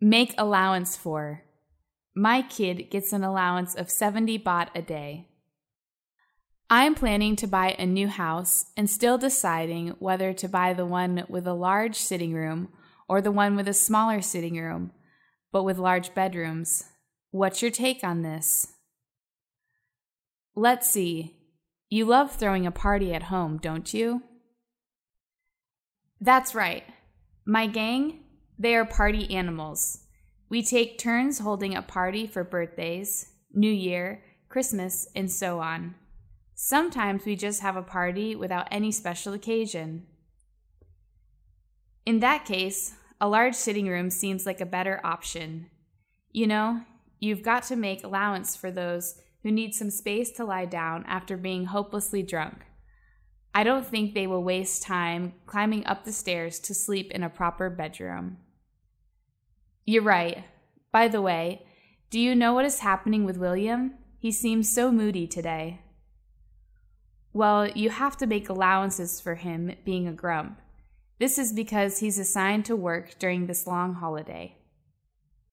Make allowance for. My kid gets an allowance of 70 baht a day. I'm planning to buy a new house and still deciding whether to buy the one with a large sitting room or the one with a smaller sitting room, but with large bedrooms. What's your take on this? Let's see. You love throwing a party at home, don't you? That's right. My gang, they are party animals. We take turns holding a party for birthdays, New Year, Christmas, and so on. Sometimes we just have a party without any special occasion. In that case, a large sitting room seems like a better option. You know, you've got to make allowance for those who need some space to lie down after being hopelessly drunk. I don't think they will waste time climbing up the stairs to sleep in a proper bedroom. You're right. By the way, do you know what is happening with William? He seems so moody today. Well, you have to make allowances for him being a grump. This is because he's assigned to work during this long holiday.